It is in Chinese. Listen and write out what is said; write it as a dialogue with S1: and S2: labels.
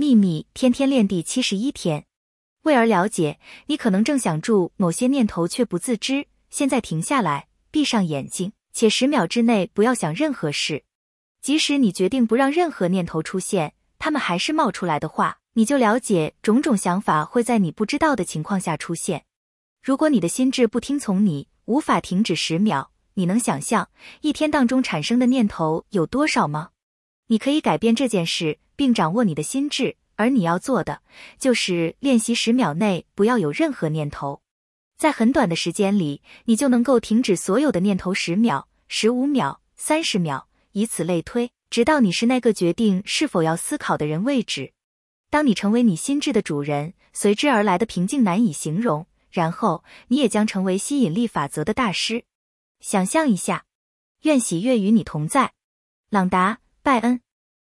S1: 秘密天天练第七十一天，为而了解，你可能正想住某些念头却不自知。现在停下来，闭上眼睛，且十秒之内不要想任何事。即使你决定不让任何念头出现，他们还是冒出来的话，你就了解种种想法会在你不知道的情况下出现。如果你的心智不听从你，无法停止十秒，你能想象一天当中产生的念头有多少吗？你可以改变这件事，并掌握你的心智，而你要做的就是练习十秒内不要有任何念头。在很短的时间里，你就能够停止所有的念头十秒、十五秒、三十秒，以此类推，直到你是那个决定是否要思考的人为止。当你成为你心智的主人，随之而来的平静难以形容。然后，你也将成为吸引力法则的大师。想象一下，愿喜悦与你同在，朗达。拜恩。